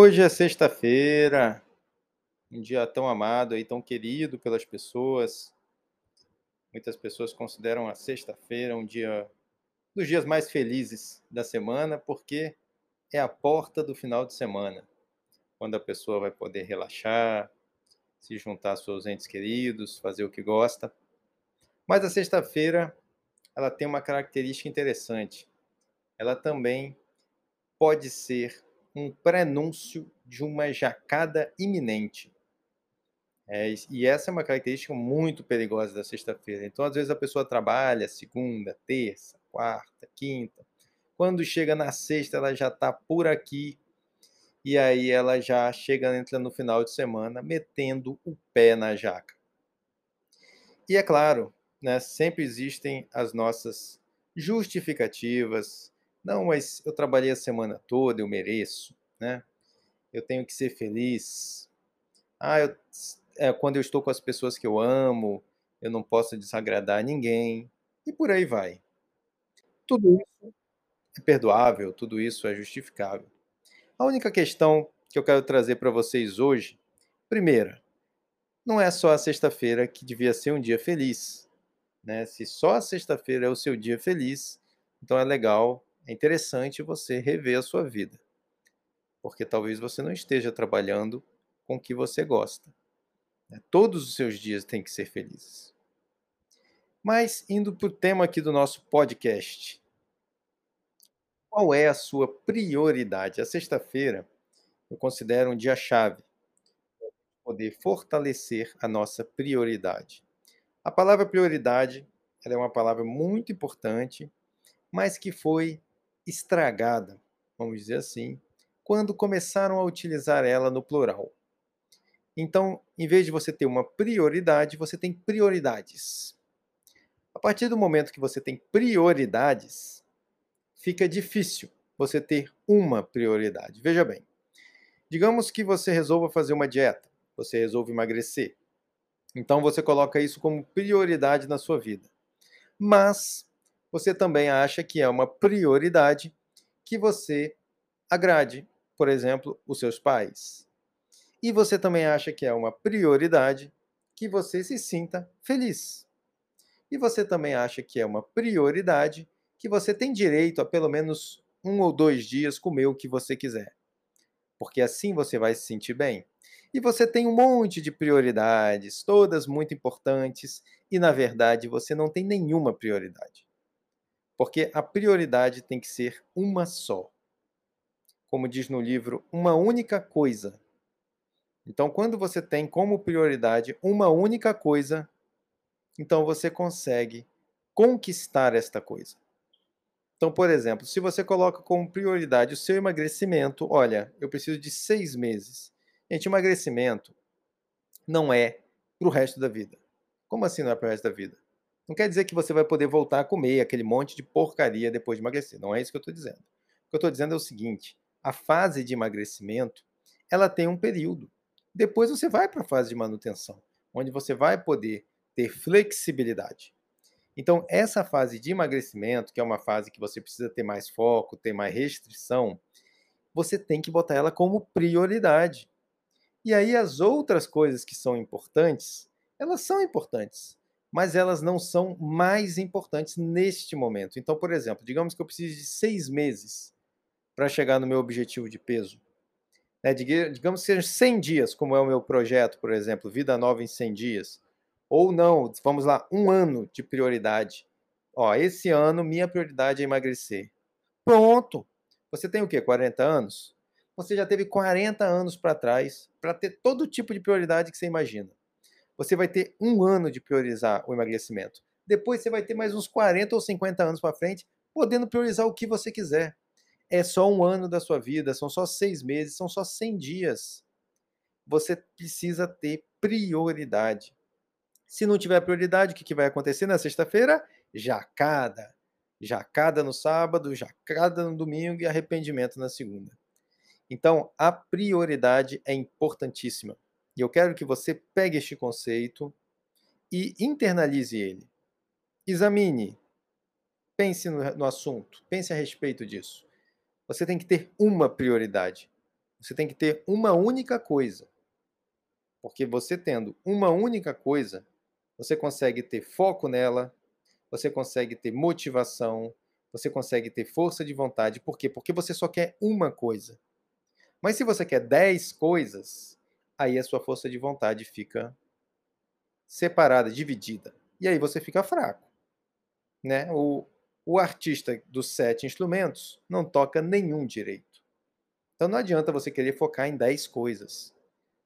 Hoje é sexta-feira, um dia tão amado e tão querido pelas pessoas. Muitas pessoas consideram a sexta-feira um dia dos dias mais felizes da semana, porque é a porta do final de semana, quando a pessoa vai poder relaxar, se juntar aos seus entes queridos, fazer o que gosta. Mas a sexta-feira, ela tem uma característica interessante. Ela também pode ser um prenúncio de uma jacada iminente. É, e essa é uma característica muito perigosa da sexta-feira. Então, às vezes, a pessoa trabalha segunda, terça, quarta, quinta. Quando chega na sexta, ela já está por aqui. E aí ela já chega, entra no final de semana, metendo o pé na jaca. E é claro, né, sempre existem as nossas justificativas, não, mas eu trabalhei a semana toda, eu mereço, né? Eu tenho que ser feliz. Ah, eu, é, quando eu estou com as pessoas que eu amo, eu não posso desagradar ninguém. E por aí vai. Tudo isso é perdoável, tudo isso é justificável. A única questão que eu quero trazer para vocês hoje, primeira, não é só a sexta-feira que devia ser um dia feliz. Né? Se só a sexta-feira é o seu dia feliz, então é legal é interessante você rever a sua vida, porque talvez você não esteja trabalhando com o que você gosta. Né? Todos os seus dias têm que ser felizes. Mas indo para o tema aqui do nosso podcast, qual é a sua prioridade? A sexta-feira eu considero um dia chave para poder fortalecer a nossa prioridade. A palavra prioridade é uma palavra muito importante, mas que foi estragada, vamos dizer assim, quando começaram a utilizar ela no plural. Então, em vez de você ter uma prioridade, você tem prioridades. A partir do momento que você tem prioridades, fica difícil você ter uma prioridade. Veja bem, digamos que você resolva fazer uma dieta, você resolve emagrecer. Então você coloca isso como prioridade na sua vida. Mas você também acha que é uma prioridade que você agrade, por exemplo, os seus pais. E você também acha que é uma prioridade que você se sinta feliz. E você também acha que é uma prioridade que você tem direito a pelo menos um ou dois dias comer o que você quiser. Porque assim você vai se sentir bem. E você tem um monte de prioridades, todas muito importantes, e na verdade você não tem nenhuma prioridade. Porque a prioridade tem que ser uma só. Como diz no livro, uma única coisa. Então, quando você tem como prioridade uma única coisa, então você consegue conquistar esta coisa. Então, por exemplo, se você coloca como prioridade o seu emagrecimento, olha, eu preciso de seis meses. Gente, emagrecimento não é para o resto da vida. Como assim não é para o resto da vida? Não quer dizer que você vai poder voltar a comer aquele monte de porcaria depois de emagrecer. Não é isso que eu estou dizendo. O que eu estou dizendo é o seguinte: a fase de emagrecimento ela tem um período. Depois você vai para a fase de manutenção, onde você vai poder ter flexibilidade. Então, essa fase de emagrecimento, que é uma fase que você precisa ter mais foco, ter mais restrição, você tem que botar ela como prioridade. E aí as outras coisas que são importantes, elas são importantes mas elas não são mais importantes neste momento. Então, por exemplo, digamos que eu precise de seis meses para chegar no meu objetivo de peso. Né? Digamos que sejam 100 dias, como é o meu projeto, por exemplo, Vida Nova em 100 dias. Ou não, vamos lá, um ano de prioridade. Ó, esse ano minha prioridade é emagrecer. Pronto! Você tem o quê? 40 anos? Você já teve 40 anos para trás para ter todo tipo de prioridade que você imagina você vai ter um ano de priorizar o emagrecimento. Depois você vai ter mais uns 40 ou 50 anos para frente, podendo priorizar o que você quiser. É só um ano da sua vida, são só seis meses, são só 100 dias. Você precisa ter prioridade. Se não tiver prioridade, o que vai acontecer na sexta-feira? Jacada. Jacada no sábado, jacada no domingo e arrependimento na segunda. Então, a prioridade é importantíssima. E eu quero que você pegue este conceito e internalize ele. Examine, pense no, no assunto, pense a respeito disso. Você tem que ter uma prioridade. Você tem que ter uma única coisa. Porque você tendo uma única coisa, você consegue ter foco nela, você consegue ter motivação, você consegue ter força de vontade. Por quê? Porque você só quer uma coisa. Mas se você quer dez coisas, aí a sua força de vontade fica separada, dividida. E aí você fica fraco. Né? O, o artista dos sete instrumentos não toca nenhum direito. Então não adianta você querer focar em dez coisas.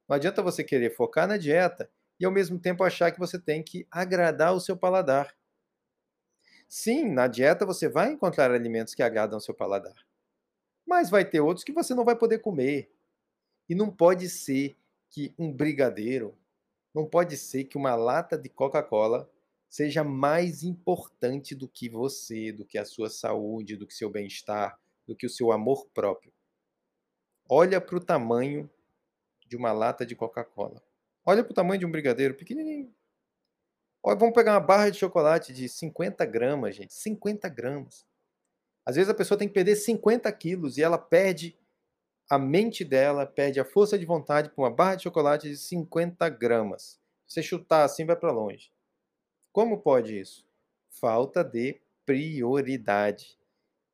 Não adianta você querer focar na dieta e ao mesmo tempo achar que você tem que agradar o seu paladar. Sim, na dieta você vai encontrar alimentos que agradam o seu paladar. Mas vai ter outros que você não vai poder comer. E não pode ser que um brigadeiro, não pode ser que uma lata de Coca-Cola seja mais importante do que você, do que a sua saúde, do que seu bem-estar, do que o seu amor próprio. Olha para o tamanho de uma lata de Coca-Cola. Olha para o tamanho de um brigadeiro pequenininho. Olha, vamos pegar uma barra de chocolate de 50 gramas, gente. 50 gramas. Às vezes a pessoa tem que perder 50 quilos e ela perde a mente dela, perde a força de vontade para uma barra de chocolate de 50 gramas. Você chutar assim vai para longe. Como pode isso? Falta de prioridade.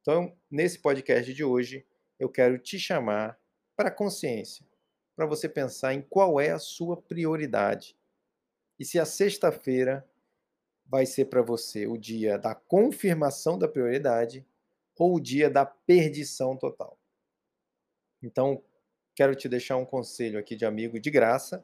Então, nesse podcast de hoje, eu quero te chamar para a consciência, para você pensar em qual é a sua prioridade e se a sexta-feira vai ser para você o dia da confirmação da prioridade ou o dia da perdição total. Então, quero te deixar um conselho aqui de amigo de graça.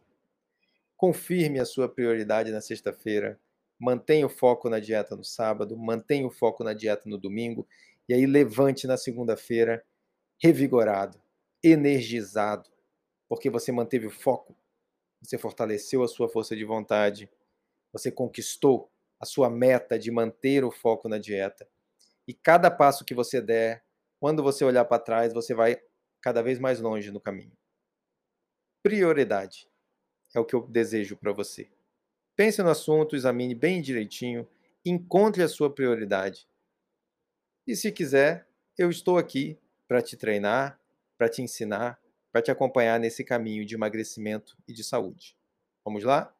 Confirme a sua prioridade na sexta-feira, mantenha o foco na dieta no sábado, mantenha o foco na dieta no domingo e aí levante na segunda-feira revigorado, energizado, porque você manteve o foco, você fortaleceu a sua força de vontade, você conquistou a sua meta de manter o foco na dieta. E cada passo que você der, quando você olhar para trás, você vai cada vez mais longe no caminho. Prioridade é o que eu desejo para você. Pense no assunto, examine bem direitinho, encontre a sua prioridade. E se quiser, eu estou aqui para te treinar, para te ensinar, para te acompanhar nesse caminho de emagrecimento e de saúde. Vamos lá?